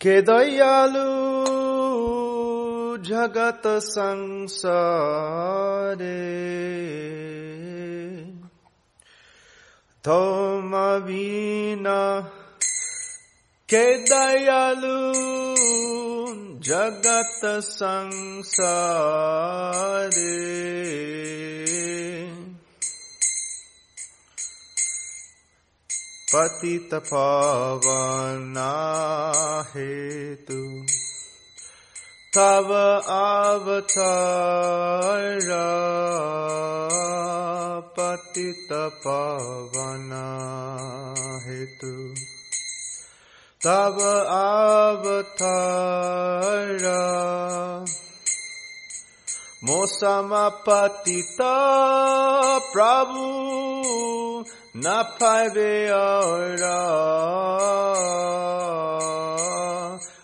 के दयालु जगत संसारे। तुम बिना के दयालु जगत संसारे। पतित पावना हेतु तव अवतार पतित पावना हेतु तव अवतार मौसम पतित प्रभु Napai Veora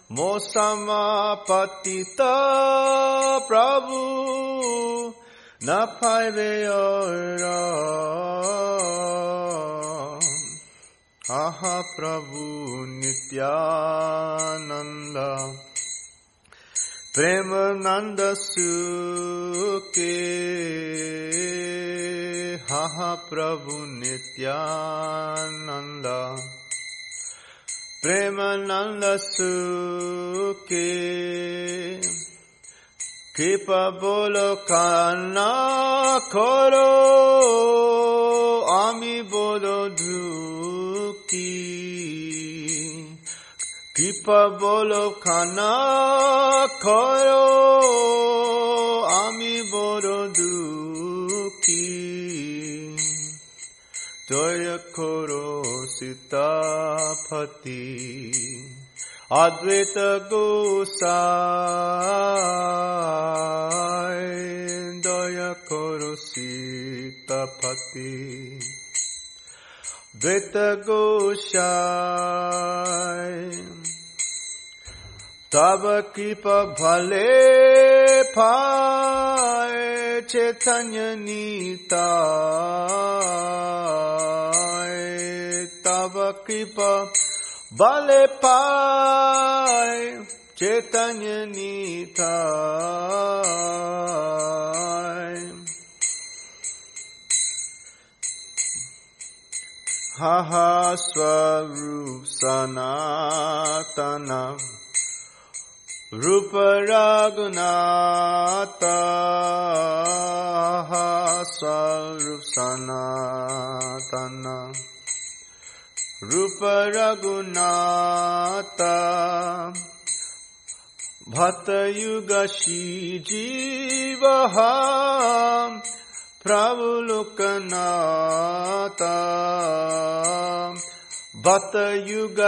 Mosama Patita Prabhu. Na Napai Veora Aha Prabhu Nityananda. प्रेम नंद के हा प्रभु नित्यानंद प्रेम नंद के कृपा बोलो कान्ना खोलो आमी बोलो धुकी কৃপা বলো খানা করো আমি বড় দুঃখী জয় করো সীতাপতি অদ্বৈত গোসাই দয় করো সীতাপতি দ্বৈত গোসাই तब कृप भले पाए चैतन्य नीता तब कृप भले पाए चैतन्य नीता हा हा स्वरूप सनातना रूप रघुनाथ स्वरूप सनातन रूप रघुनाथ भत युग जीव प्रभु लोकनाथ भत युग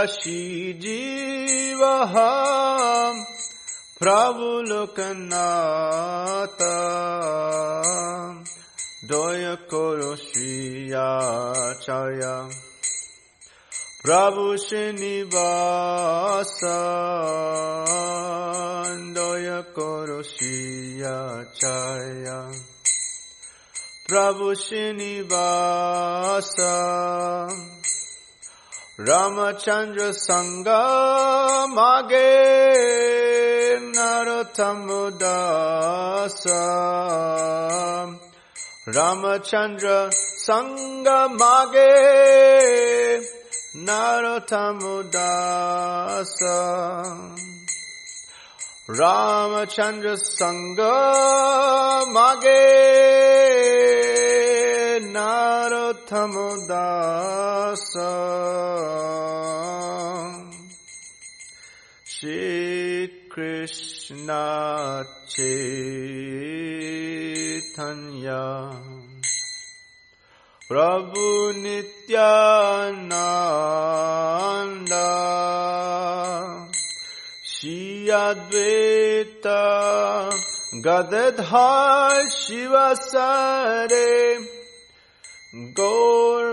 जीव प्रभु लोकनाथ दय करो श्रियाचार्य प्रभु श्रीनिवास दय करो श्रियाचार्य प्रभु श्रीनिवास रामचंद्र संग मागे Narotamadasa, Ramachandra Sangamage Narottam Udasa Ramachandra Sangamage Narottam Udasa दास श्री कृष्ण चैतन्य प्रभु नित्यानंद श्री अद्वैत गदधार शिव सरे गौर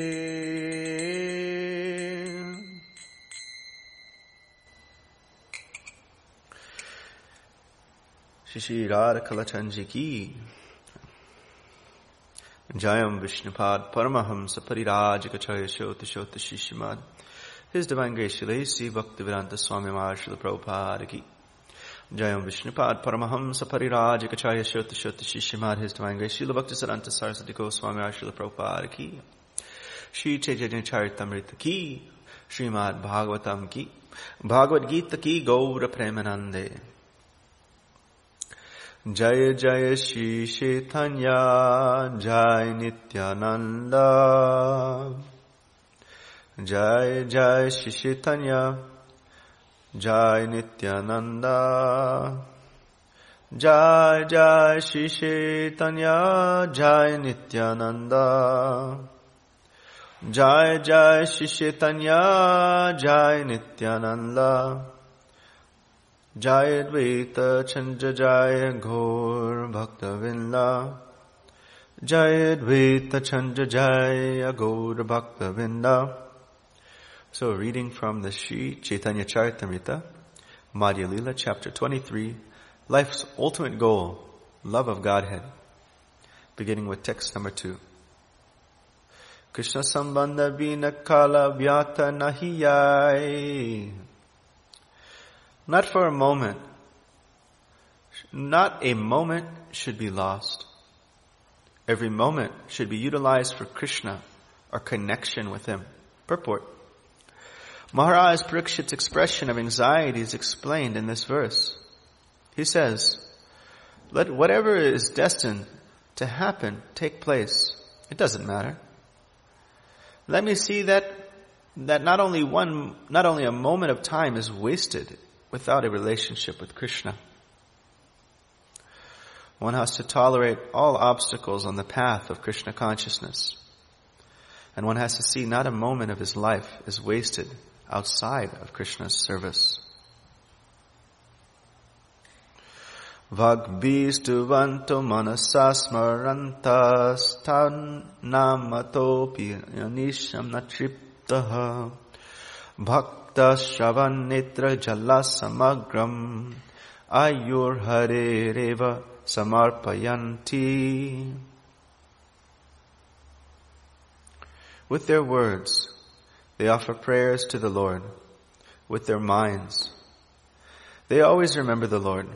Shri Radha Kalachanji ki Jayam Vishnupad Paramahams Parirajikachaya Shota Shota Shishimad His Divine Grace Shilesi Bhaktivedanta Swami Marshal Prabhupada ki Jayam Vishnupad Paramahams Parirajikachaya Shota Shota Shishimad His Divine Grace Srila Bhaktivedanta Saraswati Goswami Marshal Prabhupada ki Shri Chaitanya Charitamrita ki Srimad Bhagavatam ki Bhagavad Gita ki Gaura Premanande जय जय श्री चैतन्य, जय नित्यानंद जय जय श्री चैतन्य, जय नित्यानंद जय जय श्री चैतन्य, जय नित्यानंद जय जय श्री चैतन्य, जय Nityanand Dvaita Chandra Jaya Gaur Bhakta Vinda So reading from the Sri Chaitanya Charitamrita, Madhya Lila, chapter 23, Life's Ultimate Goal, Love of Godhead, beginning with text number 2. Krishna Sambandha Vina Kala Vyata Nahiyai not for a moment. Not a moment should be lost. Every moment should be utilized for Krishna, our connection with Him. Purport. Maharaj Parikshit's expression of anxiety is explained in this verse. He says, let whatever is destined to happen take place. It doesn't matter. Let me see that, that not only one, not only a moment of time is wasted without a relationship with Krishna. One has to tolerate all obstacles on the path of Krishna consciousness. And one has to see not a moment of his life is wasted outside of Krishna's service. Vagbhistuvanto manasasmarantas tan namatopi yanisham natriptaha Samarpayanti. With their words, they offer prayers to the Lord. With their minds, they always remember the Lord.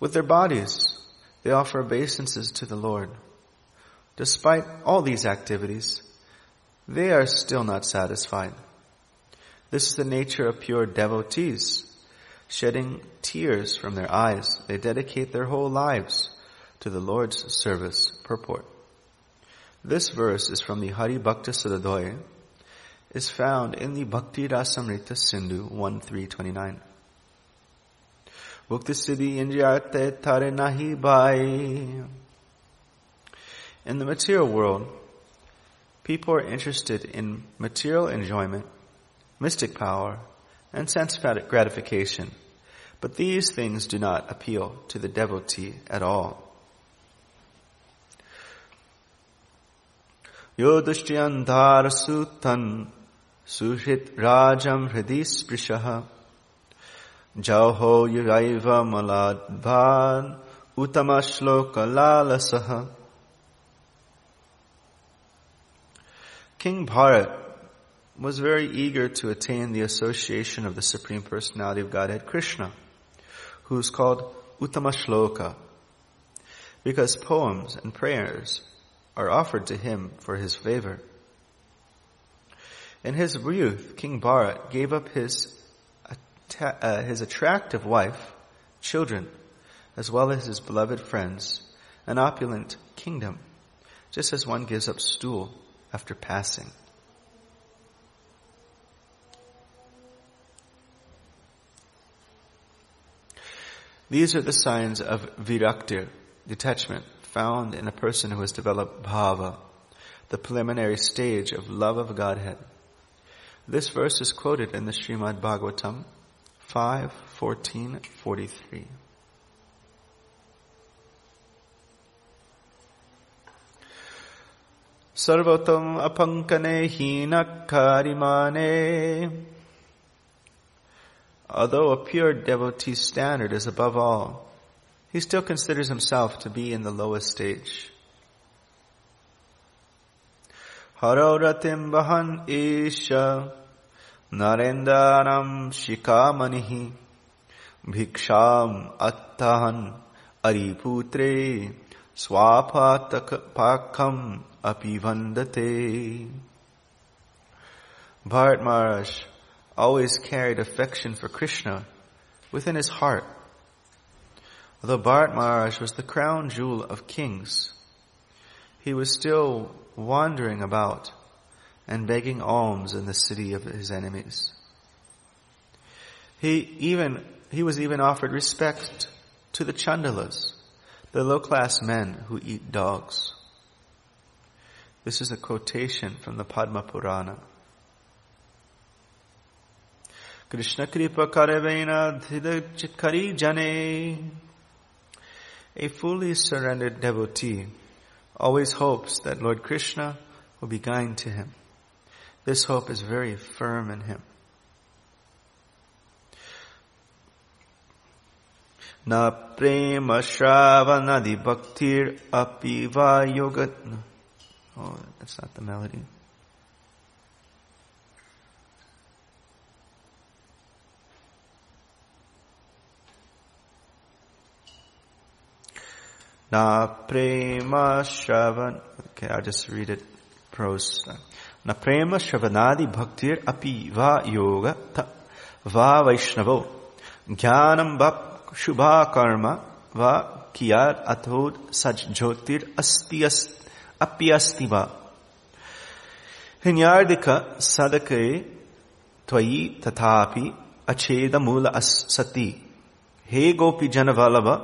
With their bodies, they offer obeisances to the Lord. Despite all these activities, they are still not satisfied. This is the nature of pure devotees. Shedding tears from their eyes, they dedicate their whole lives to the Lord's service. Purport. This verse is from the Hari Bhakta Sudadoy, is found in the Bhakti Rasamrita Sindhu 1329. Bhakti Siddhi Indriyate Tare Nahi Bhai. In the material world, people are interested in material enjoyment mystic power, and sense gratification. But these things do not appeal to the devotee at all. Yodhishtyandhara sutan suhit rajam hridis prishaha jauho yuraiva maladvan utamashloka lalasaha King Bharat was very eager to attain the association of the Supreme Personality of Godhead, Krishna, who is called Uttama because poems and prayers are offered to him for his favor. In his youth, King Bharat gave up his, uh, his attractive wife, children, as well as his beloved friends, an opulent kingdom, just as one gives up stool after passing. These are the signs of virakti, detachment, found in a person who has developed bhava, the preliminary stage of love of Godhead. This verse is quoted in the Srimad Bhagavatam 5, 14, 43. Sarvatam apankane hina karimane. Although a pure devotee's standard is above all, he still considers himself to be in the lowest stage. Haroratim bahan isha narendanam shikamanihi bhiksham attahan ariputre swapatakam apivandate. Bharat Maharaj always carried affection for Krishna within his heart. Although Bharat Maharaj was the crown jewel of kings, he was still wandering about and begging alms in the city of his enemies. He even, he was even offered respect to the Chandalas, the low class men who eat dogs. This is a quotation from the Padma Purana. Krishna. A fully surrendered devotee always hopes that Lord Krishna will be kind to him. This hope is very firm in him. Na prema shravanadi bhaktir apiva yogat. Oh, that's not the melody. Na prema shravan. Okay, I'll just read it prose. Na prema shravanadi bhaktir api va yoga ta va vaishnavo. Jnanam va shubha karma va kiyar athod saj jyotir asti api asti va. Hinyardika sadake tvayi tathapi acheda mula sati. He gopi janavalava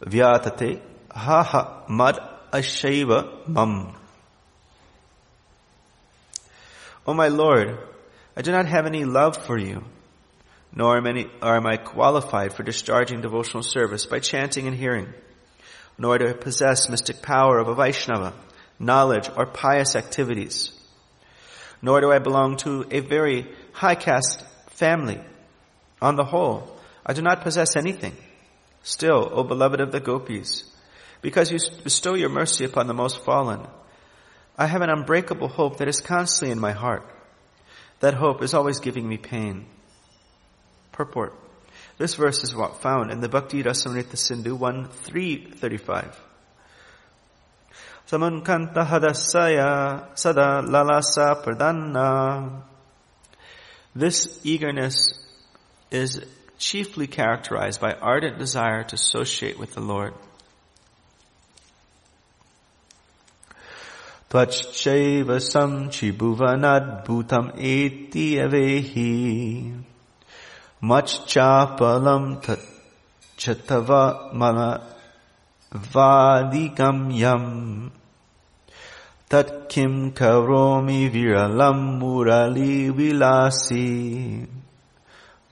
vyatate ha ha mad ashaiva mam. O my Lord, I do not have any love for you, nor am I qualified for discharging devotional service by chanting and hearing, nor do I possess mystic power of a Vaishnava, knowledge, or pious activities, nor do I belong to a very high caste family. On the whole, I do not possess anything. Still, O beloved of the gopis, because you bestow your mercy upon the most fallen. I have an unbreakable hope that is constantly in my heart. That hope is always giving me pain. Purport. This verse is what found in the Bhakti Rasamrita Sindhu 1 335. Samankanta hadasaya sada lalasa pradana. This eagerness is chiefly characterized by ardent desire to associate with the Lord. त्वच्चैव संचिभुवनद्भुतम् एति अवेहि मच्चापलम् च तव मनवादिकं यम्। तत्किं करोमि विरलं मुरलीविलासी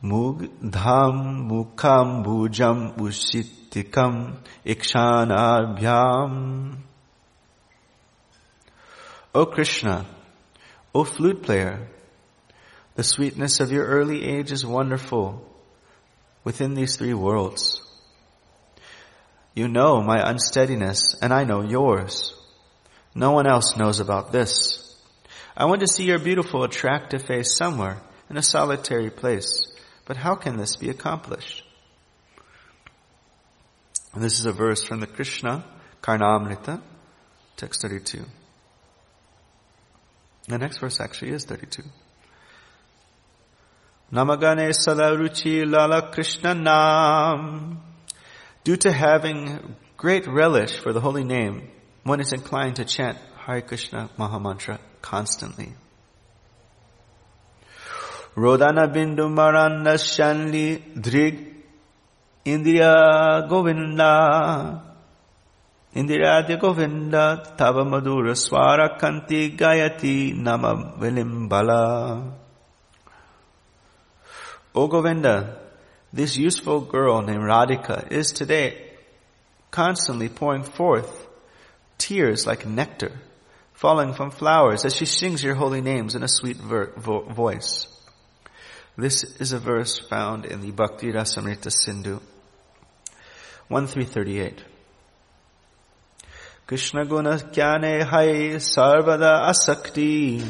मुग्धां मुखं भुजम् उषित्तिकम् इक्षानाभ्याम्। O Krishna, O flute player, the sweetness of your early age is wonderful within these three worlds. You know my unsteadiness and I know yours. No one else knows about this. I want to see your beautiful, attractive face somewhere in a solitary place. But how can this be accomplished? And this is a verse from the Krishna Karnamrita, text 32. The next verse actually is 32. Namagane Salaruchi Lala Krishna Nam. Due to having great relish for the holy name, one is inclined to chant Hare Krishna Mahamantra constantly. Rodana Bindu Maranda Shanli Drig Indriya Govinda Indiradya Govinda Tava Madhura Swara Kanti Gayati Nama Vilimbala. O Govinda, this useful girl named Radhika is today constantly pouring forth tears like nectar falling from flowers as she sings your holy names in a sweet ver- vo- voice. This is a verse found in the Bhakti Rasamrita Sindhu 1338. Krishna guna kyane hai sarvada asakti.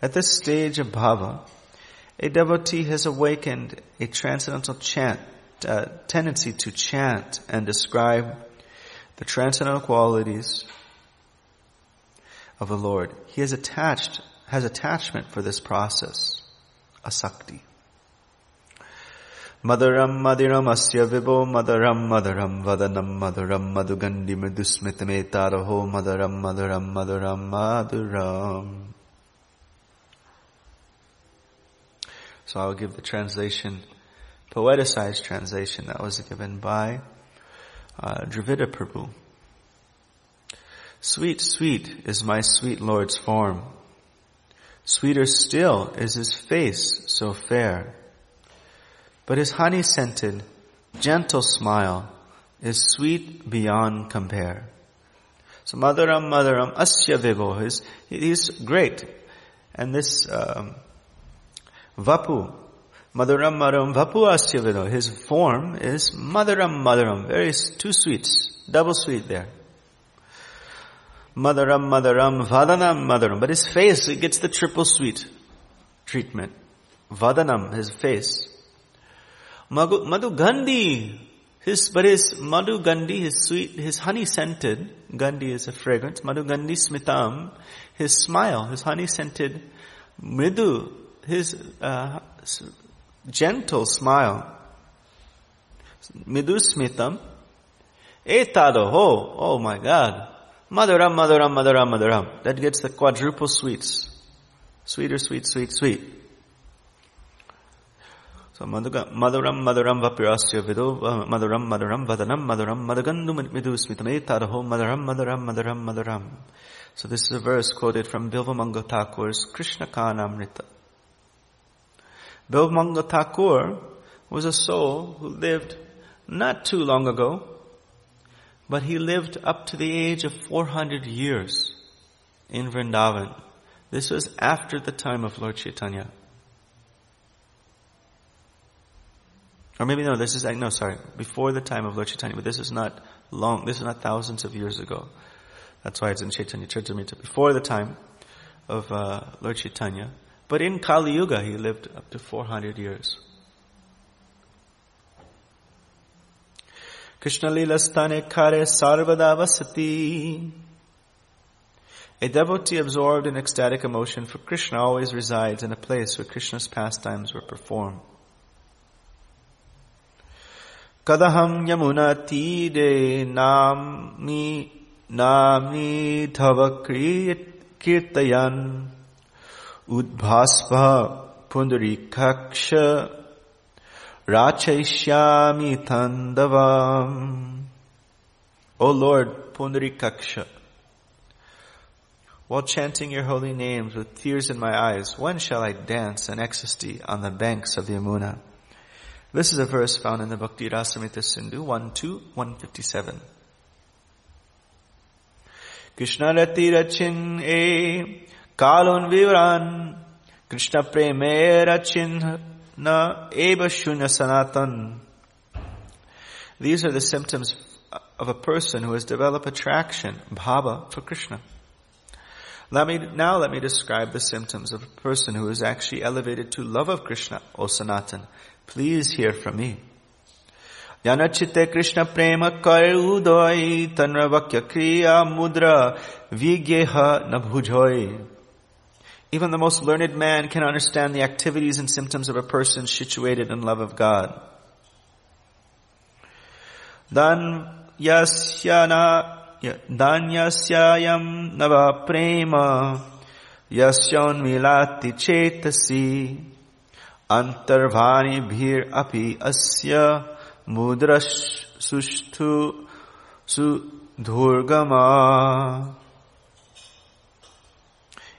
At this stage of bhava, a devotee has awakened a transcendental chant, uh, tendency to chant and describe the transcendental qualities of the Lord. He has attached, has attachment for this process, asakti. Madaram madiram asya vibo madaram madaram vadanam madaram madugandi mridusmitametaraho madaram madaram madaram maduram. So I'll give the translation, poeticized translation that was given by uh, Dravida Prabhu. Sweet, sweet is my sweet Lord's form. Sweeter still is his face so fair. But his honey scented, gentle smile is sweet beyond compare. So Madaram Madaram Asya Vibo is, he's great. And this, um, Vapu, Madaram Madaram Vapu Asya his form is Madaram Madaram, very, two sweets, double sweet there. Madaram, Madaram, Vadanam, Madaram. But his face, it gets the triple sweet treatment. Vadanam, his face. Madhu Gandhi, his, but his Madhu Gandhi, his sweet, his honey scented, Gandhi is a fragrance, Madhu Gandhi Smitam, his smile, his honey scented, Mridu, his uh, gentle smile. Midu Smitam, Etado, oh, oh my God. Madhuram, Madhuram, Madhuram, Madhuram. That gets the quadruple sweets. Sweeter, sweet, sweet, sweet. So Madhuram, Madhuram, Vapirasya Vido, Madhuram, Madhuram, Vadanam, Madhuram, Madhagandu Midu Smitame Taraho, Madhuram, Madhuram, Madhuram, Madhuram. So this is a verse quoted from Bilvamangal Thakur's Krishna Karnamrita. Bilvamangal Thakur was a soul who lived not too long ago, but he lived up to the age of 400 years in Vrindavan. This was after the time of Lord Chaitanya. Or maybe no, this is, no, sorry, before the time of Lord Chaitanya, but this is not long, this is not thousands of years ago. That's why it's in Chaitanya Charitamrita. Before the time of uh, Lord Chaitanya. But in Kali Yuga, he lived up to 400 years. Krishna Lila Stane Kare Sarvada Vasati. A devotee absorbed in ecstatic emotion for Krishna always resides in a place where Krishna's pastimes were performed. Kadaham Yamuna Tide Nami Nami Tava Kirtayan Udbhaspa Pundarikaksha Rachaishyami Tandavam. O Lord, Pundarikaksha, while chanting your holy names with tears in my eyes, when shall I dance in ecstasy on the banks of the Yamuna? This is a verse found in the Bhakti Rasamrita Sindhu 1 2 157. Krishna rati rachin e kalon vivran Krishna preme rachin na eva shunya sanatan. These are the symptoms of a person who has developed attraction, bhava, for Krishna. Let me, now let me describe the symptoms of a person who is actually elevated to love of Krishna, O Sanatan. Please hear from me. Yanachite Krishna prema kar udoy tanra vakya kriya mudra vigyeha nabhujoy. Even the most learned man can understand the activities and symptoms of a person situated in love of God. Dan yasyana dan yasyayam nava prema yasyon milati chetasi asya mudrash sushtu sudhurgama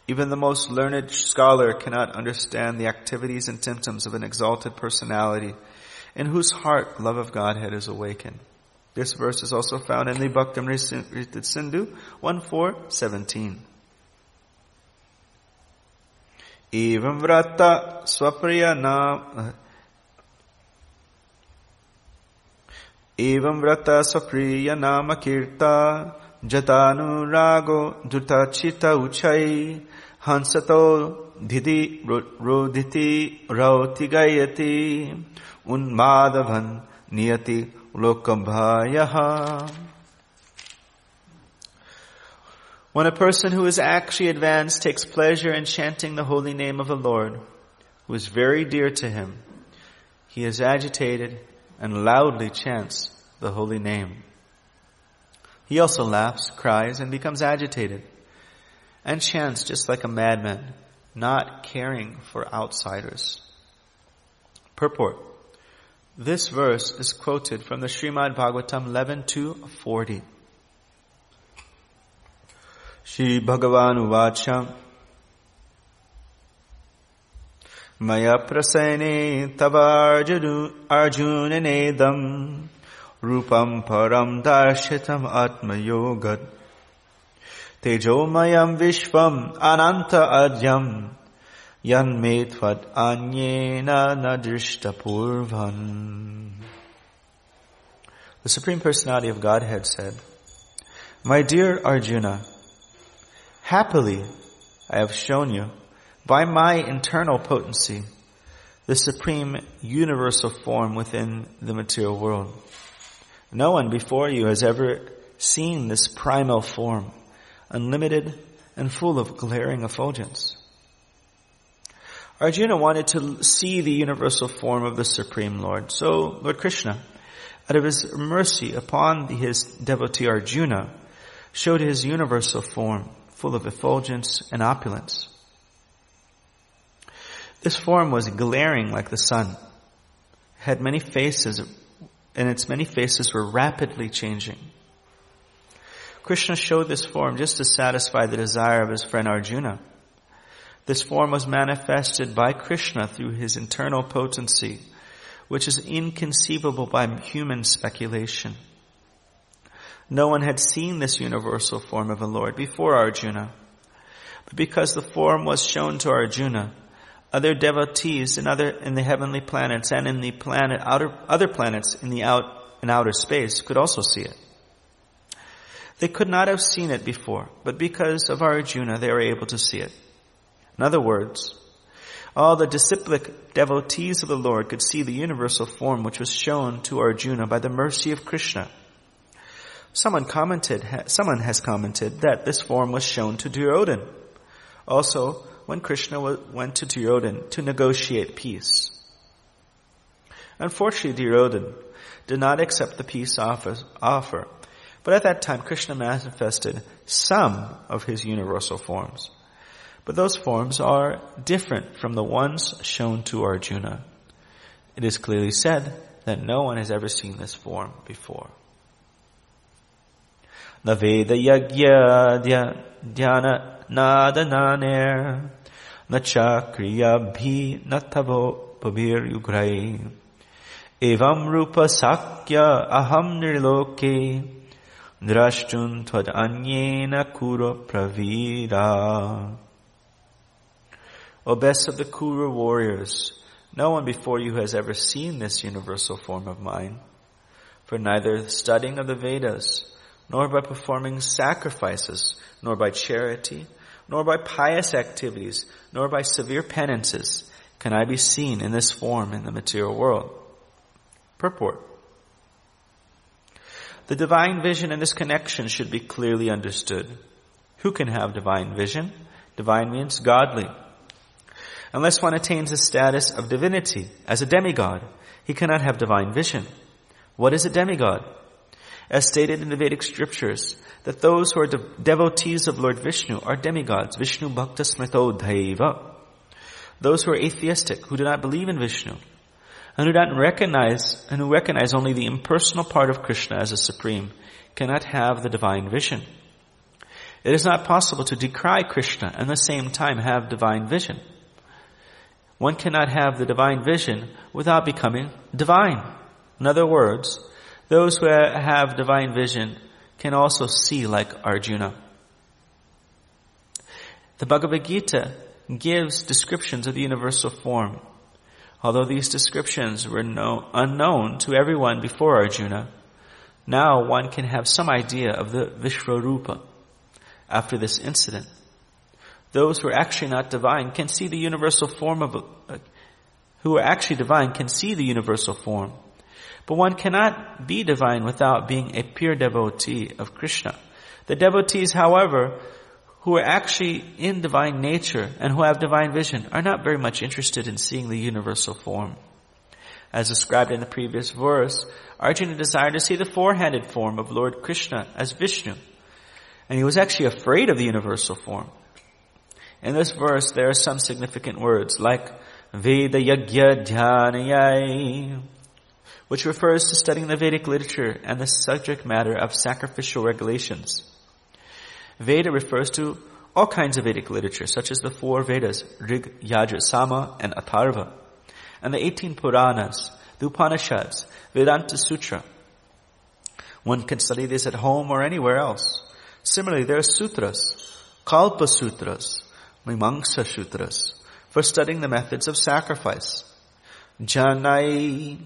Even the most learned scholar cannot understand the activities and symptoms of an exalted personality in whose heart love of Godhead is awakened. This verse is also found in the Bhaktamrita Sindhu 1.4.17. एवं व्रत स्वप्रिय नाम। एवं व्रत स्वप्रिय नाम कीर्ता, जतानुरागो द्रुतचित उचै हंसतो धिधि रोधिति, रौति गयति उन्माद भन नियति लोकभायः When a person who is actually advanced takes pleasure in chanting the holy name of the Lord, who is very dear to him, he is agitated and loudly chants the holy name. He also laughs, cries, and becomes agitated, and chants just like a madman, not caring for outsiders. Purport. This verse is quoted from the Srimad Bhagavatam 11 to 40. Shri Bhagavan Uvacha Maya prasene arjunanedam rupam param darshitam atma yogat tejomayam vishvam ananta adyam Yanmetvad anyena nadrishtapurvan. The Supreme Personality of Godhead said, My dear Arjuna, happily I have shown you by my internal potency the supreme universal form within the material world. No one before you has ever seen this primal form, unlimited and full of glaring effulgence. Arjuna wanted to see the universal form of the Supreme Lord. So Lord Krishna, out of his mercy upon his devotee Arjuna, showed his universal form, full of effulgence and opulence. This form was glaring like the sun, had many faces, and its many faces were rapidly changing. Krishna showed this form just to satisfy the desire of his friend Arjuna. This form was manifested by Krishna through his internal potency, which is inconceivable by human speculation. No one had seen this universal form of the Lord before Arjuna. But because the form was shown to Arjuna, other devotees in other, in the heavenly planets and in the planet, outer, other planets in the out, in outer space could also see it. They could not have seen it before, but because of Arjuna, they were able to see it. In other words, all the disciplic devotees of the Lord could see the universal form which was shown to Arjuna by the mercy of Krishna. Someone commented, someone has commented that this form was shown to Duryodhan. Also, when Krishna went to Duryodhan to negotiate peace. Unfortunately, Duryodhan did not accept the peace offer, but at that time Krishna manifested some of his universal forms. But those forms are different from the ones shown to Arjuna. It is clearly said that no one has ever seen this form before. Naveda yagya dhyana nadananer nachakriya bhi natavo pabir yugrai evam rupa sakya aham nirloke drashtun tvad anyena kuro pravira O best of the Kuru warriors, no one before you has ever seen this universal form of mine. For neither the studying of the Vedas, nor by performing sacrifices, nor by charity, nor by pious activities, nor by severe penances, can I be seen in this form in the material world. Purport. The divine vision in this connection should be clearly understood. Who can have divine vision? Divine means godly unless one attains the status of divinity as a demigod. He cannot have divine vision. What is a demigod? As stated in the Vedic scriptures, that those who are de- devotees of Lord Vishnu are demigods, Vishnu Bhakta Smrito Daiva. Those who are atheistic, who do not believe in Vishnu, and who don't recognize, and who recognize only the impersonal part of Krishna as a supreme, cannot have the divine vision. It is not possible to decry Krishna and at the same time have divine vision. One cannot have the divine vision without becoming divine. In other words, those who have divine vision can also see like Arjuna. The Bhagavad Gita gives descriptions of the universal form. Although these descriptions were no, unknown to everyone before Arjuna, now one can have some idea of the Vishvarupa after this incident. Those who are actually not divine can see the universal form of, who are actually divine can see the universal form. But one cannot be divine without being a pure devotee of Krishna. The devotees, however, who are actually in divine nature and who have divine vision are not very much interested in seeing the universal form. As described in the previous verse, Arjuna desired to see the four-handed form of Lord Krishna as Vishnu. And he was actually afraid of the universal form. In this verse, there are some significant words like Veda Yagya Dhyanayai, which refers to studying the Vedic literature and the subject matter of sacrificial regulations. Veda refers to all kinds of Vedic literature, such as the four Vedas, Rig, Yajur, Sama, and Atharva, and the 18 Puranas, the Upanishads, Vedanta Sutra. One can study this at home or anywhere else. Similarly, there are sutras, Kalpa Sutras, Mimamsa Sutras, for studying the methods of sacrifice. Janai,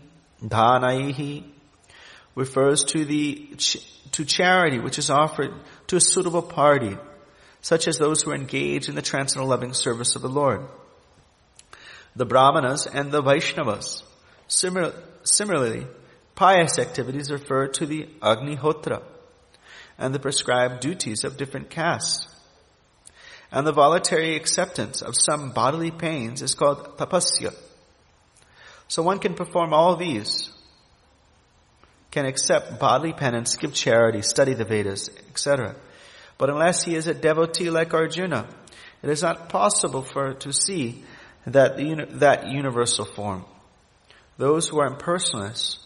Dhanaihi, refers to the, to charity which is offered to a suitable party, such as those who are engaged in the transcendental loving service of the Lord. The Brahmanas and the Vaishnavas. Similar, similarly, pious activities refer to the Agnihotra and the prescribed duties of different castes. And the voluntary acceptance of some bodily pains is called tapasya. So one can perform all these can accept bodily penance, give charity, study the Vedas, etc. But unless he is a devotee like Arjuna, it is not possible for to see that that universal form. Those who are impersonalists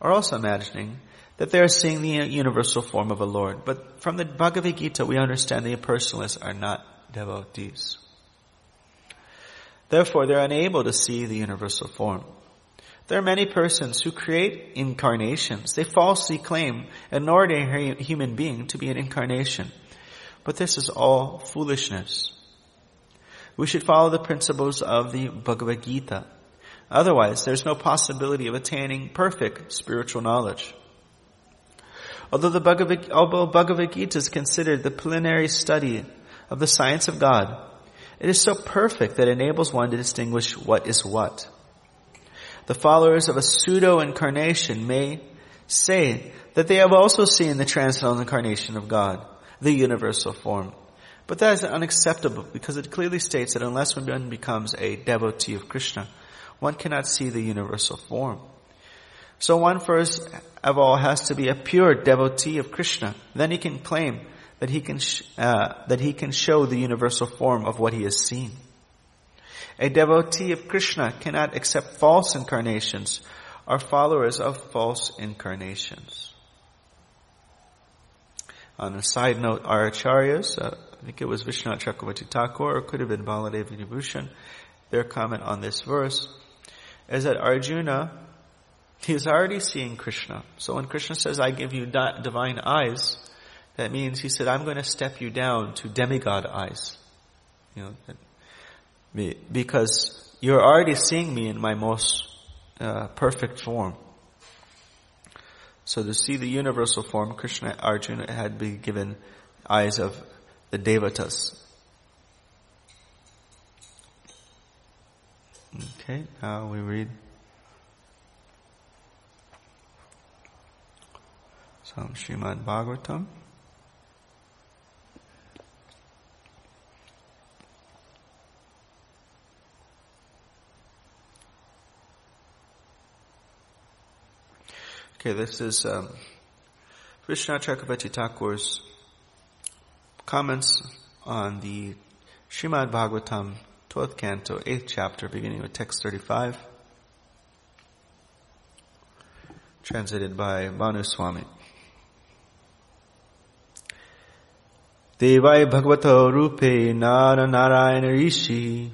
are also imagining that they are seeing the universal form of a Lord. But from the Bhagavad Gita, we understand the impersonalists are not devotees. Therefore, they're unable to see the universal form. There are many persons who create incarnations. They falsely claim an ordinary human being to be an incarnation. But this is all foolishness. We should follow the principles of the Bhagavad Gita. Otherwise, there's no possibility of attaining perfect spiritual knowledge. Although the Bhagavad, although Bhagavad Gita is considered the preliminary study of the science of God, it is so perfect that it enables one to distinguish what is what. The followers of a pseudo-incarnation may say that they have also seen the transcendental incarnation of God, the universal form. But that is unacceptable because it clearly states that unless one becomes a devotee of Krishna, one cannot see the universal form. So one first of all has to be a pure devotee of Krishna. Then he can claim that he can, sh- uh, that he can show the universal form of what he has seen. A devotee of Krishna cannot accept false incarnations or followers of false incarnations. On a side note, our acharyas, uh, I think it was Vishwanath Chakravarti Thakur or could have been Baladev Vibhushan, their comment on this verse is that Arjuna, he is already seeing Krishna. So when Krishna says, I give you divine eyes, that means he said, I'm going to step you down to demigod eyes. You know, because you're already seeing me in my most uh, perfect form. So to see the universal form, Krishna Arjuna had been given eyes of the devatas. Okay, now we read some Srimad Bhagavatam. Okay, this is um, Vishwanath Chakravarti Thakur's comments on the Srimad Bhagavatam, 12th canto, 8th chapter, beginning with text 35, translated by Bhanu Swami. Devai Bhagavato Rupe Nara Narayana Rishi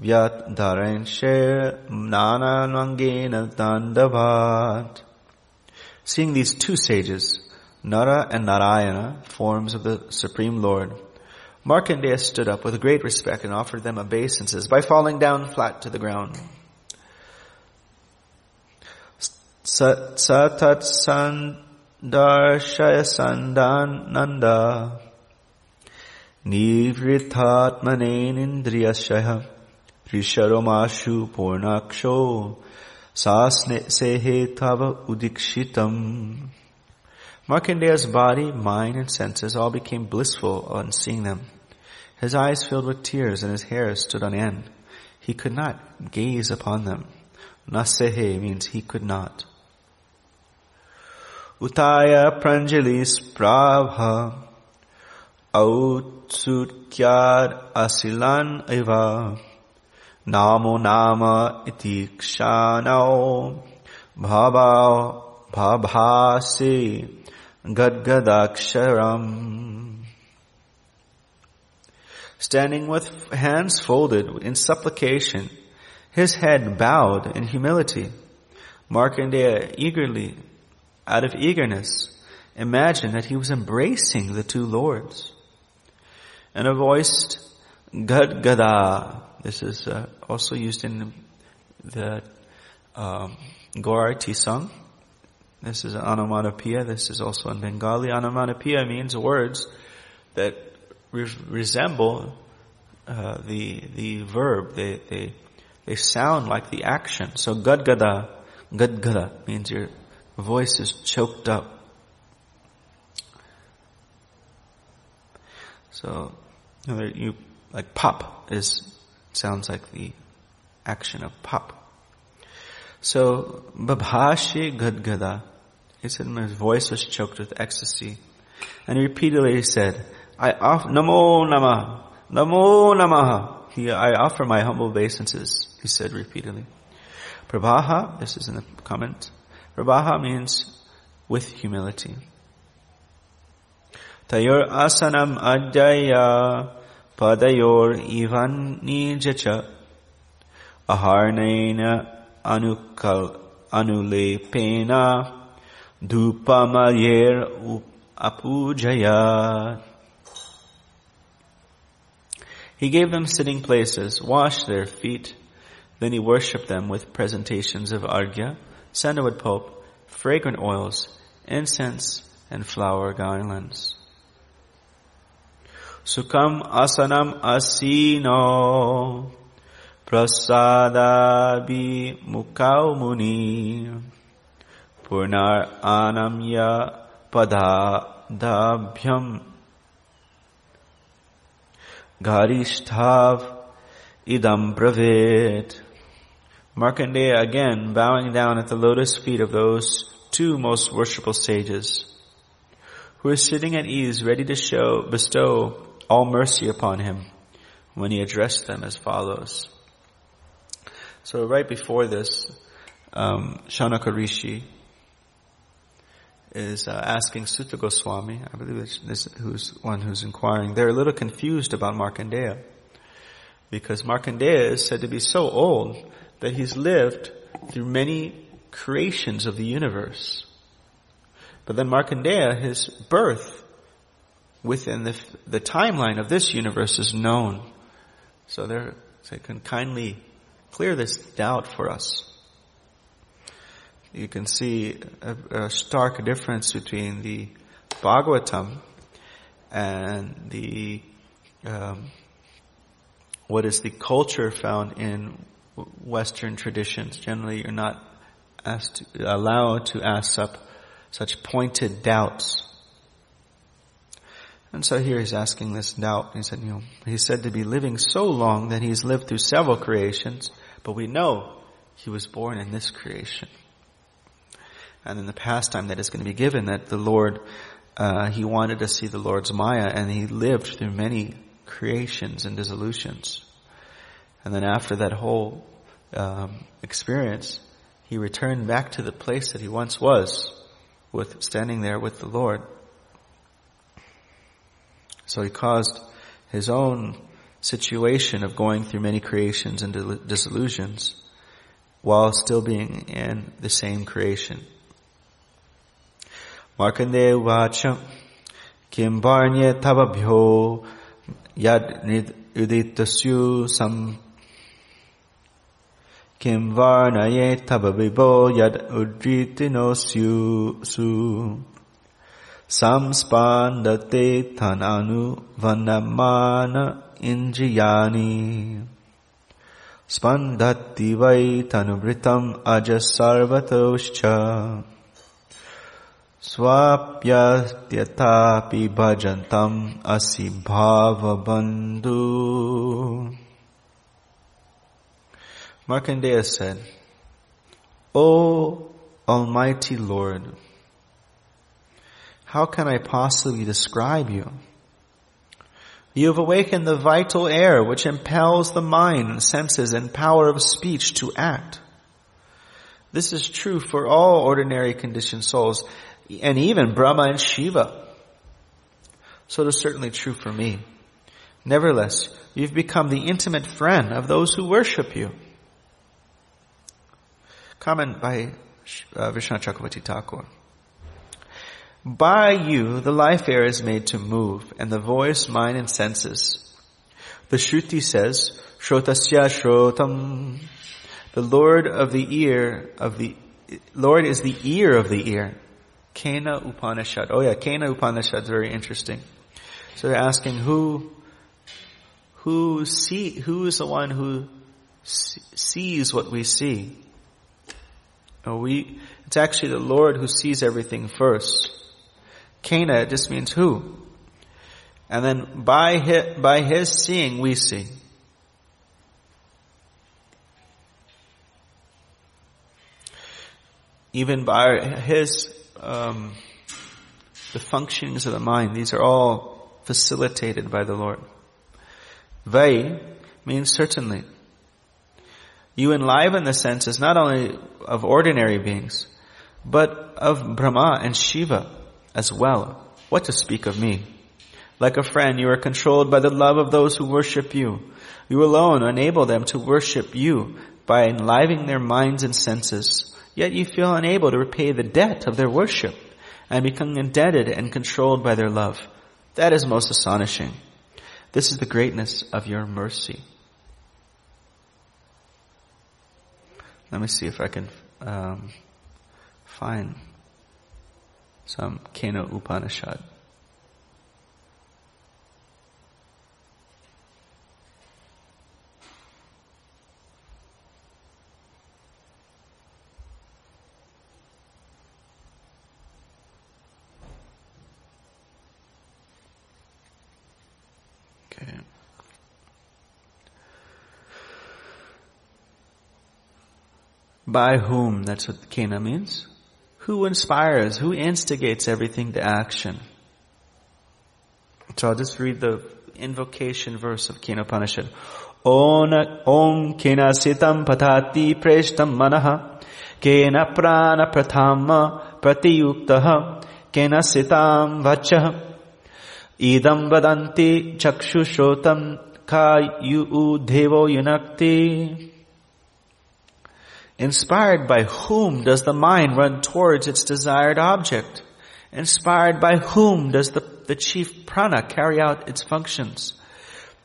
Nangena Dandavat. Seeing these two sages, Nara and Narayana, forms of the Supreme Lord, Markandeya stood up with great respect and offered them obeisances by falling down flat to the ground. Satat Sandarshaya Sandananda Nivritatmanenindriyashaya Risharomashu Purnaksho Sasne Tava Udikshitam Markandeya's body, mind, and senses all became blissful on seeing them. His eyes filled with tears and his hair stood on end. He could not gaze upon them. Nasehe means he could not. Utaya pranjalis prabha autsutyad asilan eva namo nama iti kshanao bhava bhabhasi gadgadaksharam standing with hands folded in supplication, his head bowed in humility. Markandeya eagerly, out of eagerness, imagined that he was embracing the two lords. And a voiced Gad Gada. This is uh, also used in the um, Gaurarti song. This is an onomatopoeia. This is also in Bengali. Onomatopoeia means words that re- resemble uh, the the verb. They they they sound like the action. So gadgada, gadgada means your voice is choked up. So you like pop is sounds like the action of pop. So babhashi gadgada. He said my voice was choked with ecstasy. And he repeatedly said, I offer, Namo Namah, Namo Namaha. He, I offer my humble obeisances, he said repeatedly. Prabhaha, this is in the comment, Prabhaha means with humility. Tayor asanam adjaya padayor ivan nijacha aharnena anukal anulepena dupamayer apujaya he gave them sitting places, washed their feet, then he worshipped them with presentations of arghya, sandalwood pulp, fragrant oils, incense, and flower garlands. Sukam asanam asino. Prasadabi mukau muni. Purnar anamya padadabhyam. Garishtav idam bravit. Markandeya again bowing down at the lotus feet of those two most worshipful sages who are sitting at ease ready to show, bestow all mercy upon him when he addressed them as follows. So right before this, um, Rishi is uh, asking Suta Goswami, I believe it's this who's one who's inquiring. They're a little confused about Markandeya because Markandeya is said to be so old that he's lived through many creations of the universe. But then Markandeya, his birth within the, the timeline of this universe is known. So they can kindly clear this doubt for us you can see a, a stark difference between the Bhagavatam and the um, what is the culture found in Western traditions. Generally, you're not asked allowed to ask up such pointed doubts. And so here he's asking this doubt. He said, you know, he's said to be living so long that he's lived through several creations, but we know he was born in this creation and in the pastime that is going to be given that the Lord, uh, he wanted to see the Lord's Maya and he lived through many creations and dissolutions. And then after that whole um, experience, he returned back to the place that he once was with standing there with the Lord. So he caused his own situation of going through many creations and disillusions while still being in the same creation. Markandeya Vacha Kim Varnya Tavabhyo Yad Uditasyu Sam Kim Varnaye Tavabibo Yad Udritinosyu Su Samspandate Tananu Vanamana Indriyani Spandati Vai Tanuvritam Ajasarvatoscha Swapyatyatapi bhajantam asi bhavabandhu. Markandeya said, O Almighty Lord, how can I possibly describe you? You have awakened the vital air which impels the mind, senses, and power of speech to act. This is true for all ordinary conditioned souls and even Brahma and Shiva. So it is certainly true for me. Nevertheless, you've become the intimate friend of those who worship you. Comment by uh, Vishwanath Chakravarti Thakur. By you, the life air is made to move, and the voice, mind, and senses. The Shruti says, Shrotasya Shrotam. The Lord of the ear of the, Lord is the ear of the ear. Kena Upanishad. Oh yeah, Kena Upanishad is very interesting. So they're asking who, who see, who is the one who sees what we see? Oh, we, it's actually the Lord who sees everything first. Kena just means who. And then by his, by his seeing, we see. Even by his um, the functionings of the mind. These are all facilitated by the Lord. Vai means certainly. You enliven the senses not only of ordinary beings, but of Brahma and Shiva as well. What to speak of me? Like a friend, you are controlled by the love of those who worship you. You alone enable them to worship you by enlivening their minds and senses yet you feel unable to repay the debt of their worship and become indebted and controlled by their love. That is most astonishing. This is the greatness of your mercy. Let me see if I can um, find some Kena Upanishad. By whom? That's what Kena means. Who inspires? Who instigates everything to action? So I'll just read the invocation verse of Kena Upanishad. Om Kena Sitam Patati Preshtam Manaha Kena Prana Prathama Pratiyuktaha Kena Sitam Vachah Idam Vadanti Chakshushotam Ka Yu Devo Yunakti Inspired by whom does the mind run towards its desired object? Inspired by whom does the, the chief prana carry out its functions?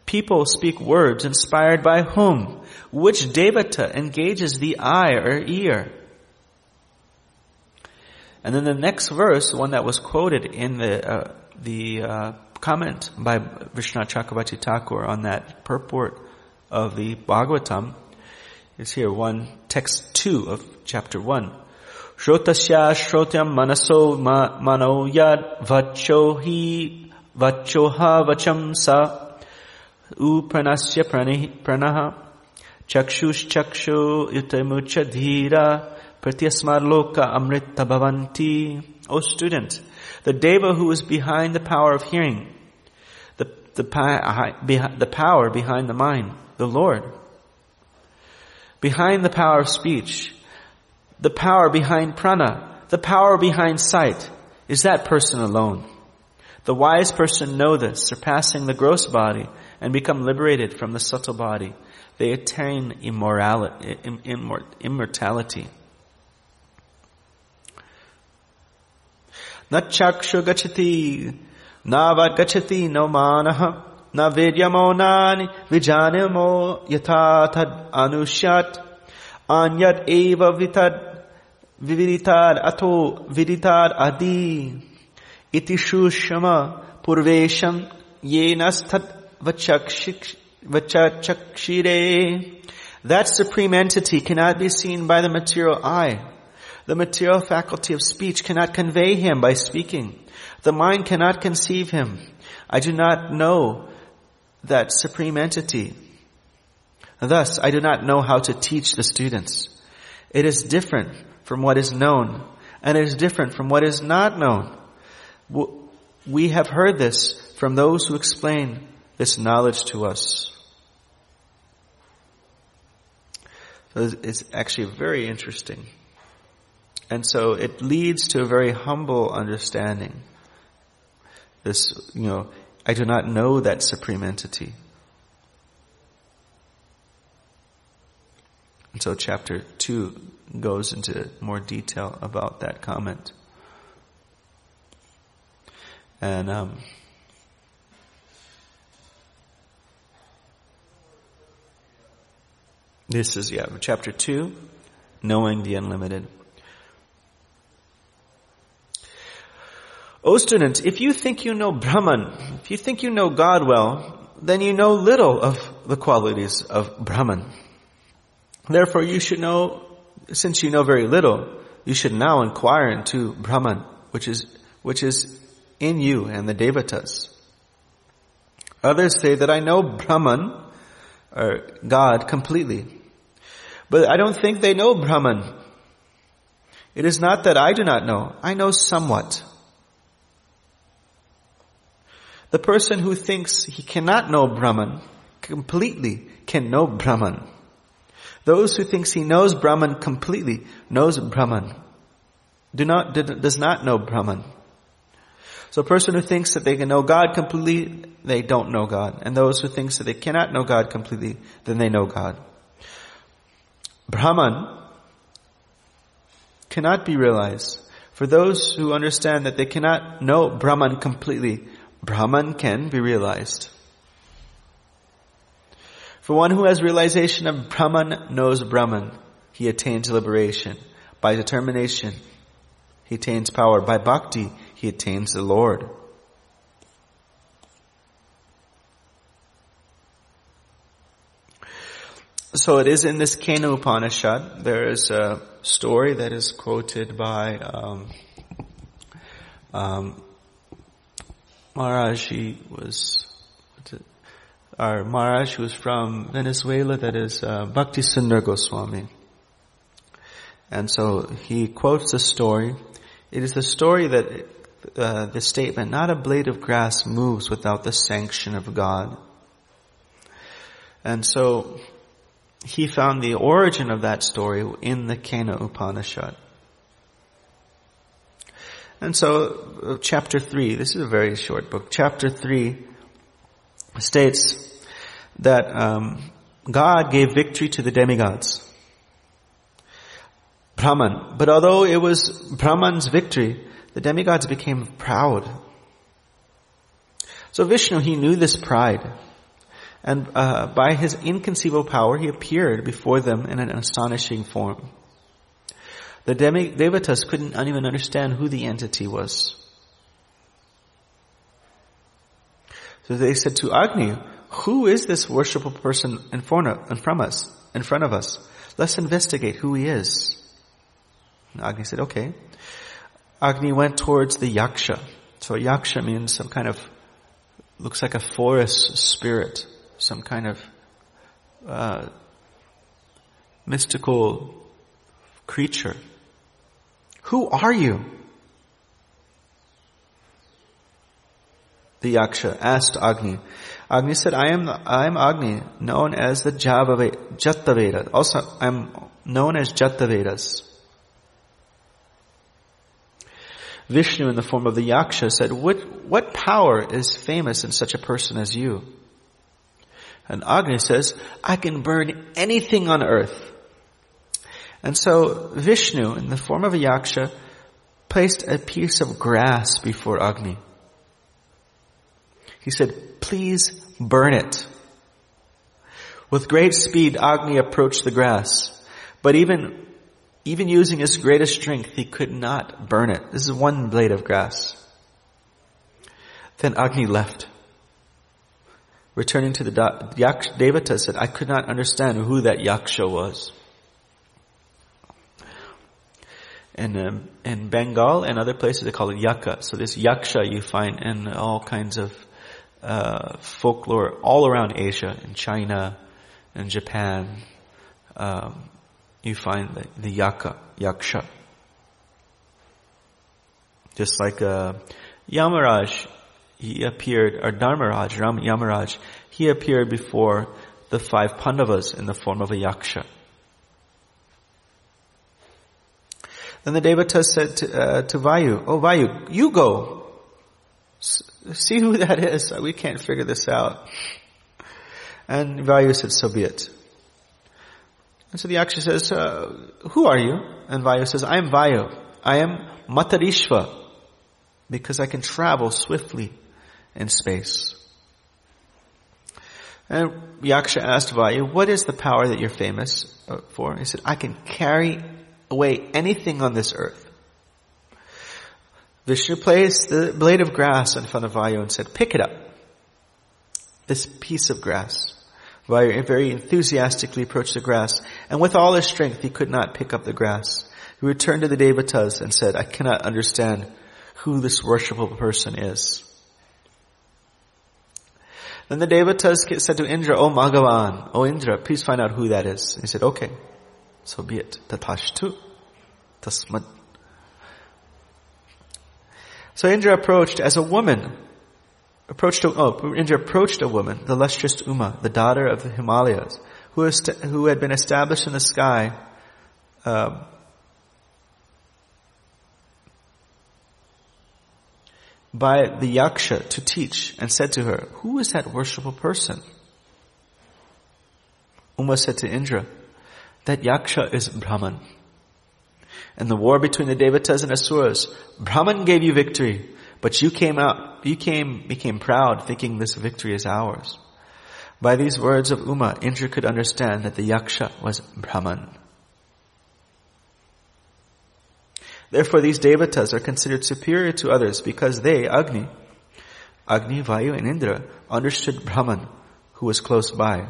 People speak words inspired by whom? Which devata engages the eye or ear? And then the next verse, one that was quoted in the uh, the uh, comment by Vishwanath Chakravarti Thakur on that purport of the Bhagavatam, is here, one, text two of chapter one. Shrotasya shrotyam manaso mano yad vachohi vachoha vacham sa upranasya pranaha chakshush chakshu utamucha dhira pratyasmar loka amrita bhavanti. O student, the deva who is behind the power of hearing, the, the, the power behind the mind, the Lord, behind the power of speech, the power behind prana, the power behind sight, is that person alone. The wise person know this, surpassing the gross body, and become liberated from the subtle body. They attain immorality, immortality. न चक्षु गच्छति न गच्छति no मानः na vidyamo nani vijanimo yatatad anushat anyat eva vitad vividitad ato viditad adi iti shushama purvesham yenasthat vachakshire that supreme entity cannot be seen by the material eye. The material faculty of speech cannot convey him by speaking. The mind cannot conceive him. I do not know that supreme entity. Thus, I do not know how to teach the students. It is different from what is known, and it is different from what is not known. We have heard this from those who explain this knowledge to us. So It's actually very interesting. And so it leads to a very humble understanding. This, you know, I do not know that supreme entity. And so chapter two goes into more detail about that comment. And, um, this is, yeah, chapter two, knowing the unlimited. O student, if you think you know Brahman, if you think you know God well, then you know little of the qualities of Brahman. Therefore you should know, since you know very little, you should now inquire into Brahman, which is, which is in you and the Devatas. Others say that I know Brahman, or God, completely. But I don't think they know Brahman. It is not that I do not know. I know somewhat. The person who thinks he cannot know Brahman completely can know Brahman. Those who thinks he knows Brahman completely knows Brahman. Do not, does not know Brahman. So a person who thinks that they can know God completely, they don't know God. And those who thinks that they cannot know God completely, then they know God. Brahman cannot be realized. For those who understand that they cannot know Brahman completely, Brahman can be realized. For one who has realization of Brahman knows Brahman, he attains liberation. By determination, he attains power. By bhakti, he attains the Lord. So it is in this Kena Upanishad. There is a story that is quoted by um, um, Maharaj, he was, our Maharaj was from Venezuela, that is uh, Bhakti Sundar Goswami. And so he quotes a story. It is the story that uh, the statement, not a blade of grass moves without the sanction of God. And so he found the origin of that story in the Kena Upanishad. And so, uh, chapter 3, this is a very short book, chapter 3 states that um, God gave victory to the demigods. Brahman. But although it was Brahman's victory, the demigods became proud. So Vishnu, he knew this pride. And uh, by his inconceivable power, he appeared before them in an astonishing form. The devatas couldn't even understand who the entity was. So they said to Agni, who is this worshipful person in front of, in front of us? In front of us, let's investigate who he is. And Agni said, "Okay." Agni went towards the yaksha. So yaksha means some kind of looks like a forest spirit, some kind of uh, mystical creature. Who are you? The Yaksha asked Agni. Agni said, I am, I am Agni, known as the Jataveda. Also, I'm known as Jatavedas. Vishnu in the form of the Yaksha said, what, what power is famous in such a person as you? And Agni says, I can burn anything on earth. And so Vishnu in the form of a Yaksha placed a piece of grass before Agni. He said, please burn it. With great speed, Agni approached the grass. But even, even using his greatest strength, he could not burn it. This is one blade of grass. Then Agni left. Returning to the Yaksha, Devata said, I could not understand who that Yaksha was. In, um, Bengal and other places they call it Yaka. So this Yaksha you find in all kinds of uh, folklore all around Asia, in China, in Japan. Um, you find the, the Yaksha. Just like uh, Yamaraj, he appeared, or Dharmaraj, Ram Yamaraj, he appeared before the five Pandavas in the form of a Yaksha. Then the Devata said to, uh, to Vayu, Oh Vayu, you go. See who that is. We can't figure this out. And Vayu said, so be it. And so the Yaksha says, uh, who are you? And Vayu says, I am Vayu. I am Matarishva because I can travel swiftly in space. And Yaksha asked Vayu, what is the power that you're famous uh, for? He said, I can carry away anything on this earth. Vishnu placed the blade of grass in front of Vayu and said, pick it up. This piece of grass. Vayu very enthusiastically approached the grass, and with all his strength he could not pick up the grass. He returned to the Devatas and said, I cannot understand who this worshipful person is. Then the Devatas said to Indra, O Maghavan, O Indra, please find out who that is. He said, okay, so be it. Tatashtu. Tasmad. So Indra approached as a woman, approached, a, oh, Indra approached a woman, the lustrous Uma, the daughter of the Himalayas, who, who had been established in the sky, um, by the Yaksha to teach and said to her, who is that worshipful person? Uma said to Indra, that Yaksha is Brahman. In the war between the Devatas and Asuras, Brahman gave you victory, but you came out, you came, became proud thinking this victory is ours. By these words of Uma, Indra could understand that the Yaksha was Brahman. Therefore these devatas are considered superior to others because they, Agni, Agni, Vayu, and Indra, understood Brahman, who was close by.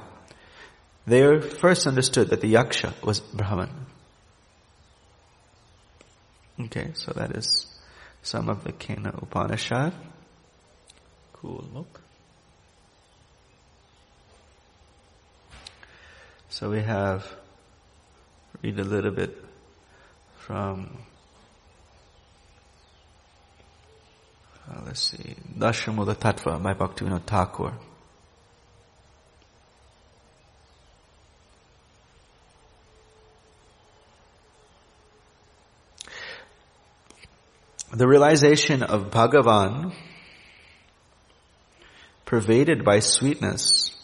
They first understood that the Yaksha was Brahman. Okay, so that is some of the Kena Upanishad. Cool look. So we have, read a little bit from Uh, let's see, Dashamula Tattva by Bhaktivinoda Thakur. The realization of Bhagavan pervaded by sweetness,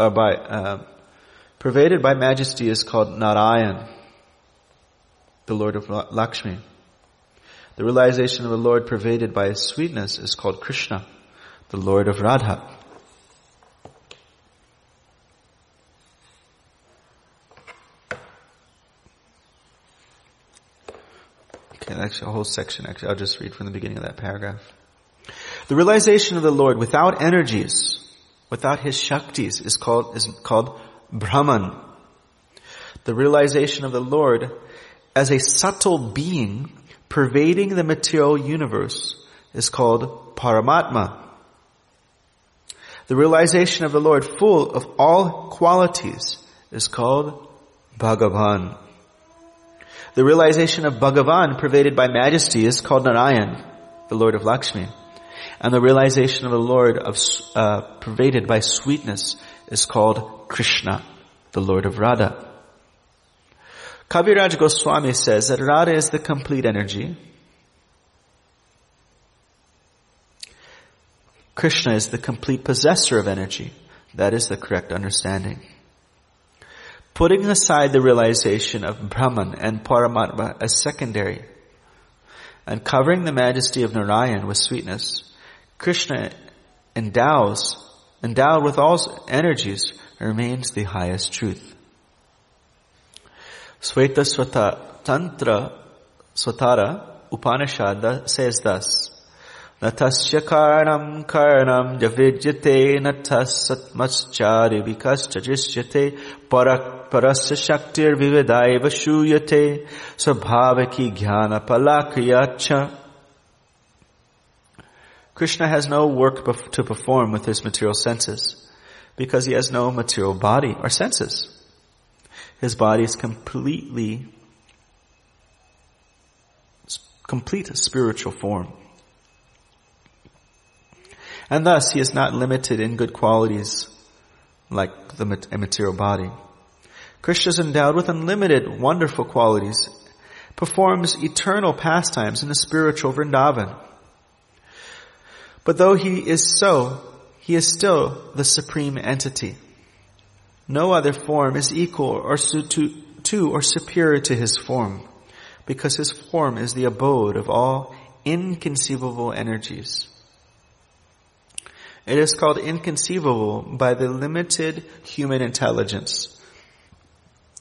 uh, by, uh, pervaded by majesty is called Narayan, the Lord of Lakshmi. The realization of the Lord pervaded by sweetness is called Krishna, the Lord of Radha. That's a whole section actually. I'll just read from the beginning of that paragraph. The realization of the Lord without energies, without His Shaktis is called, is called Brahman. The realization of the Lord as a subtle being pervading the material universe is called Paramatma. The realization of the Lord full of all qualities is called Bhagavan. The realization of Bhagavan pervaded by majesty is called Narayan, the Lord of Lakshmi. And the realization of the Lord of, uh, pervaded by sweetness is called Krishna, the Lord of Radha. Kaviraj Goswami says that Radha is the complete energy. Krishna is the complete possessor of energy. That is the correct understanding. Putting aside the realization of Brahman and Paramatma as secondary, and covering the majesty of Narayan with sweetness, Krishna endows, endowed with all energies, remains the highest truth. Sweta Swata Tantra Swatara Upanishad says thus, Karanam javidyate natasatmaschari vikascha jishyate parasya shaktir vivedaiva shuyate swabhavaki jnana palakriyacha Krishna has no work to perform with his material senses because he has no material body or senses. His body is completely, complete spiritual form. And thus he is not limited in good qualities like the immaterial body. Krishna is endowed with unlimited wonderful qualities, performs eternal pastimes in the spiritual Vrindavan. But though he is so, he is still the supreme entity. No other form is equal or to, to or superior to his form, because his form is the abode of all inconceivable energies. It is called inconceivable by the limited human intelligence.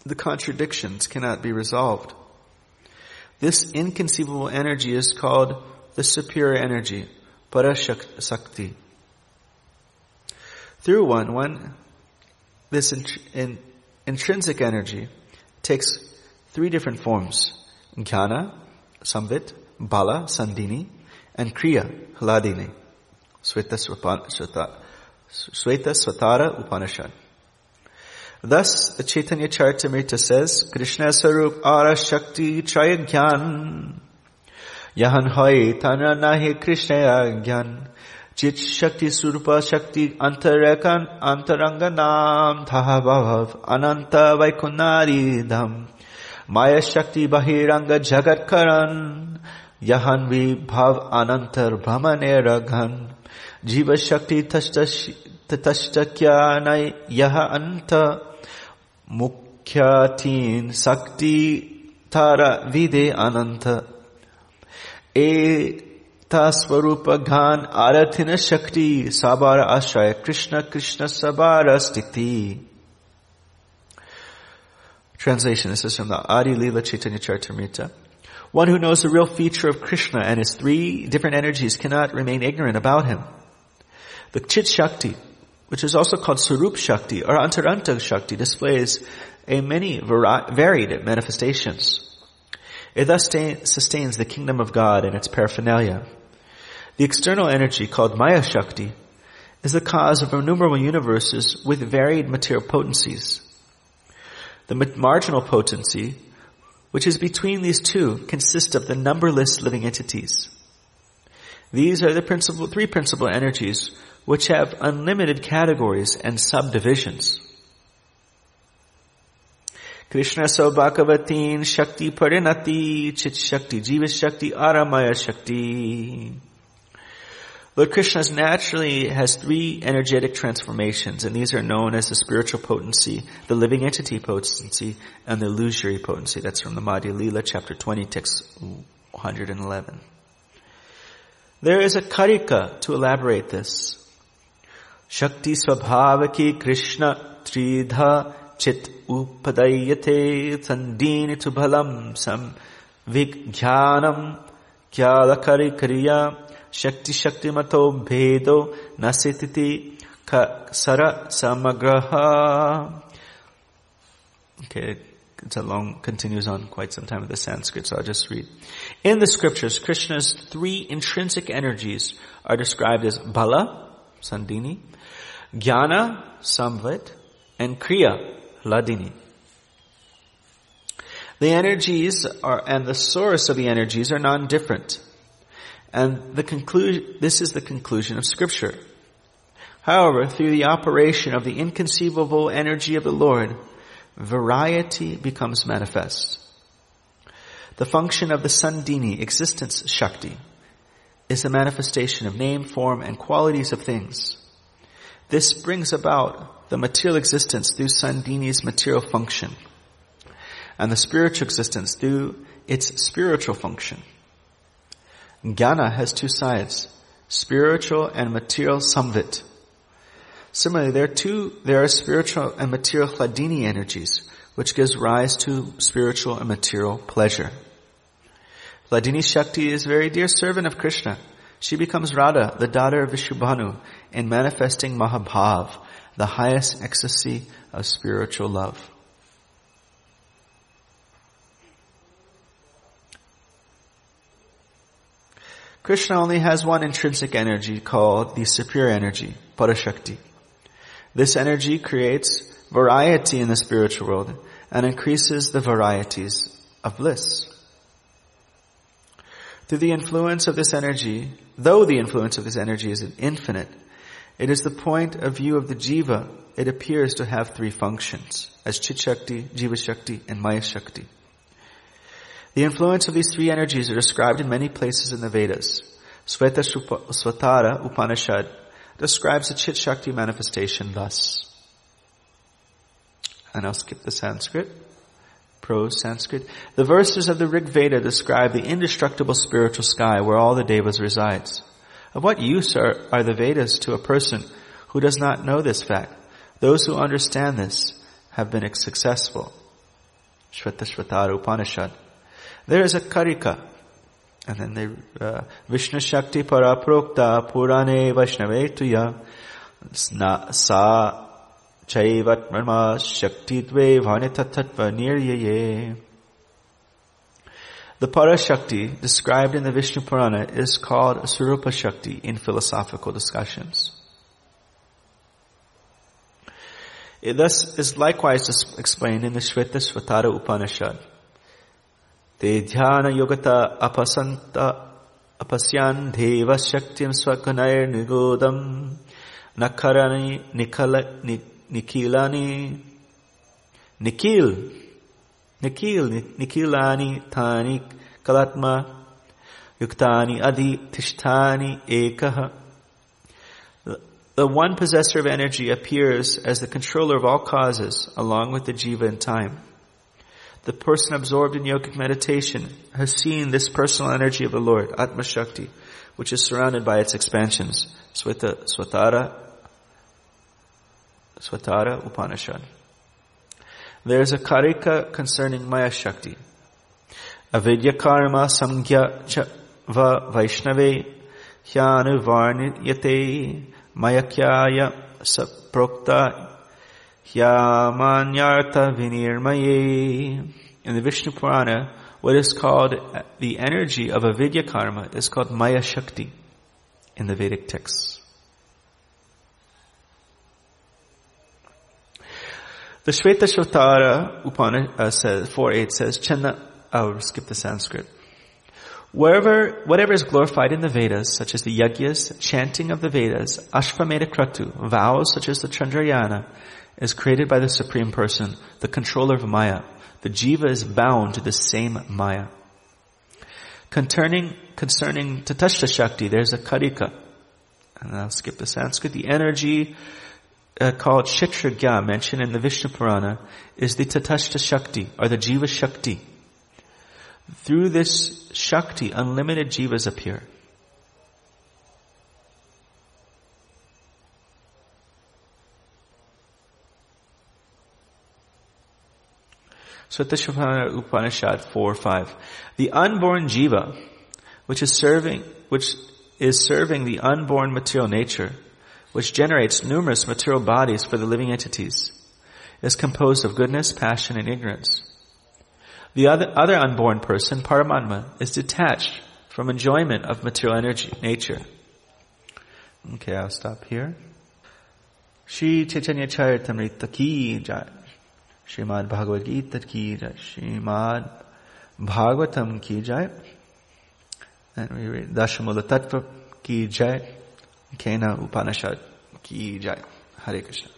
The contradictions cannot be resolved. This inconceivable energy is called the superior energy, parashakti. Through one, one, this in, in, intrinsic energy takes three different forms. Jnana, Samvit, Bala, Sandhini, and Kriya, Hladini. Sweta Swatara Upanishad. Thus, the Chaitanya Charitamrita says, Krishna Sarup Ara Shakti Trayagyan. Yahan Hoy Tana Nahi Krishna Gyan. चित शक्ति स्वरूप शक्ति अंतरकन अंतरंग नाम था भव अनंत वैकुनारी धम माया शक्ति बहिरंग जगत करण यहन भी भव अनंतर ಜೀವಶಕ್ತಿ ತಷ್ಟಕ್ಯಾನೈ ಯಹ ಅಂತ ಮುಖ್ಯಾತೀನ್ ಶಕ್ತಿ ತಾರ ವಿದೆ ಅನಂತ ಏ ಸ್ವರೂಪ ಘಾನ್ ಆರಥಿನ ಶಕ್ತಿ ಸಾಬಾರ ಆಶ್ರಯ ಕೃಷ್ಣ ಕೃಷ್ಣ ಸಬಾರ ಸ್ಥಿತಿ Translation, this is from the Adi Leela Chaitanya Charitamrita. One who knows the real feature of Krishna and his three different energies cannot remain ignorant about him. The Chit Shakti, which is also called Sarup Shakti or Antaranga Shakti, displays a many varied manifestations. It thus sustains the kingdom of God and its paraphernalia. The external energy called Maya Shakti is the cause of innumerable universes with varied material potencies. The marginal potency, which is between these two, consists of the numberless living entities. These are the principal, three principal energies which have unlimited categories and subdivisions. Krishna so Bhagavatin Shakti Parinati Chit Shakti Jiva Shakti Aramaya Shakti. Lord Krishna naturally has three energetic transformations, and these are known as the spiritual potency, the living entity potency, and the illusory potency. That's from the Madhya Lila, chapter 20, text 111. There is a karika to elaborate this. Shakti Swabhavaki Krishna Tridha Chit Upadayate Sandhini Tubhalam Sam Vigjhanam Kyalakari Kriya Shakti Shakti Mato Bhedo Nasititi Sara Samagraha. Okay, it's a long, continues on quite some time with the Sanskrit, so I'll just read. In the scriptures, Krishna's three intrinsic energies are described as Bala, Sandini, Jnana, Samvit, and Kriya, Ladini. The energies are, and the source of the energies are non-different. And the conclusion, this is the conclusion of scripture. However, through the operation of the inconceivable energy of the Lord, variety becomes manifest. The function of the Sandhini existence Shakti is the manifestation of name, form, and qualities of things. This brings about the material existence through Sandhini's material function, and the spiritual existence through its spiritual function. Jnana has two sides, spiritual and material samvit. Similarly, there are two, there are spiritual and material hladini energies, which gives rise to spiritual and material pleasure. Hladini Shakti is a very dear servant of Krishna. She becomes Radha, the daughter of Vrishabhanu, in manifesting Mahabhav, the highest ecstasy of spiritual love. Krishna only has one intrinsic energy called the superior energy, Parashakti. This energy creates variety in the spiritual world and increases the varieties of bliss. Through the influence of this energy, though the influence of this energy is infinite, it is the point of view of the jiva, it appears to have three functions, as Chit Shakti, Jiva Shakti, and Maya Shakti. The influence of these three energies are described in many places in the Vedas. Swatara Upanishad describes the Chit Shakti manifestation thus. And I'll skip the Sanskrit. Prose Sanskrit. The verses of the Rig Veda describe the indestructible spiritual sky where all the devas resides. Of what use are, are the Vedas to a person who does not know this fact? Those who understand this have been successful. Shveta Shvatara Upanishad. There is a karika. And then they, uh, Vishnu Shakti Paraprokta Purane Vaishnave Tuya Sa Chaivat Brahma Shakti Dve Vanitatatva Niryaye. The Parashakti described in the Vishnu Purana is called Surupa Shakti in philosophical discussions. It thus is likewise explained in the Shweta Shvatara Upanishad. Te dhyana yogata apasanta apasyan deva shaktim swakanair nigodam nakarani nikala, nikilani nikil Nikil, Nikilani, Tani, कलात्मा युक्तानि अधितिष्ठानि एकः The one possessor of energy appears as the controller of all causes along with the jiva in time. The person absorbed in yogic meditation has seen this personal energy of the Lord, Atma Shakti, which is surrounded by its expansions. Swata, Swatara, Swatara Upanishad. There is a karika concerning Maya Shakti. Avidya karma samgya cha va vaishnave hyanuvarniyate mayakyaya saprokta Yamanyartha Vinirmaye. In the Vishnu Purana, what is called the energy of avidya karma is called Maya Shakti in the Vedic texts. The Shveta Shotara Upanishad uh, says, 4.8 says, Channa, I'll skip the Sanskrit. Wherever, whatever is glorified in the Vedas, such as the Yagyas, chanting of the Vedas, Ashvamedha Kratu, vows such as the Chandrayana, is created by the Supreme Person, the controller of Maya. The jiva is bound to the same Maya. Concerning, concerning Tatashta Shakti, there's a Karika. And I'll skip the Sanskrit. The energy uh, called Kshetragya, mentioned in the Vishnu Purana, is the Tatashta Shakti, or the Jiva Shakti. Through this Shakti, unlimited jivas appear. Svatashvana Upanishad 4 5. The unborn jiva, which is serving, which is serving the unborn material nature, which generates numerous material bodies for the living entities, is composed of goodness, passion, and ignorance. The other, other unborn person, Paramatma, is detached from enjoyment of material energy, nature. Okay, I'll stop here. Shri Chaitanya Charitamrita ki jai. Srimad Bhagavad Gita ki jai. Srimad Bhagavatam ki jai. And we read Dashamula Tattva ki jai. Kena Upanishad ki jai. Hare Krishna.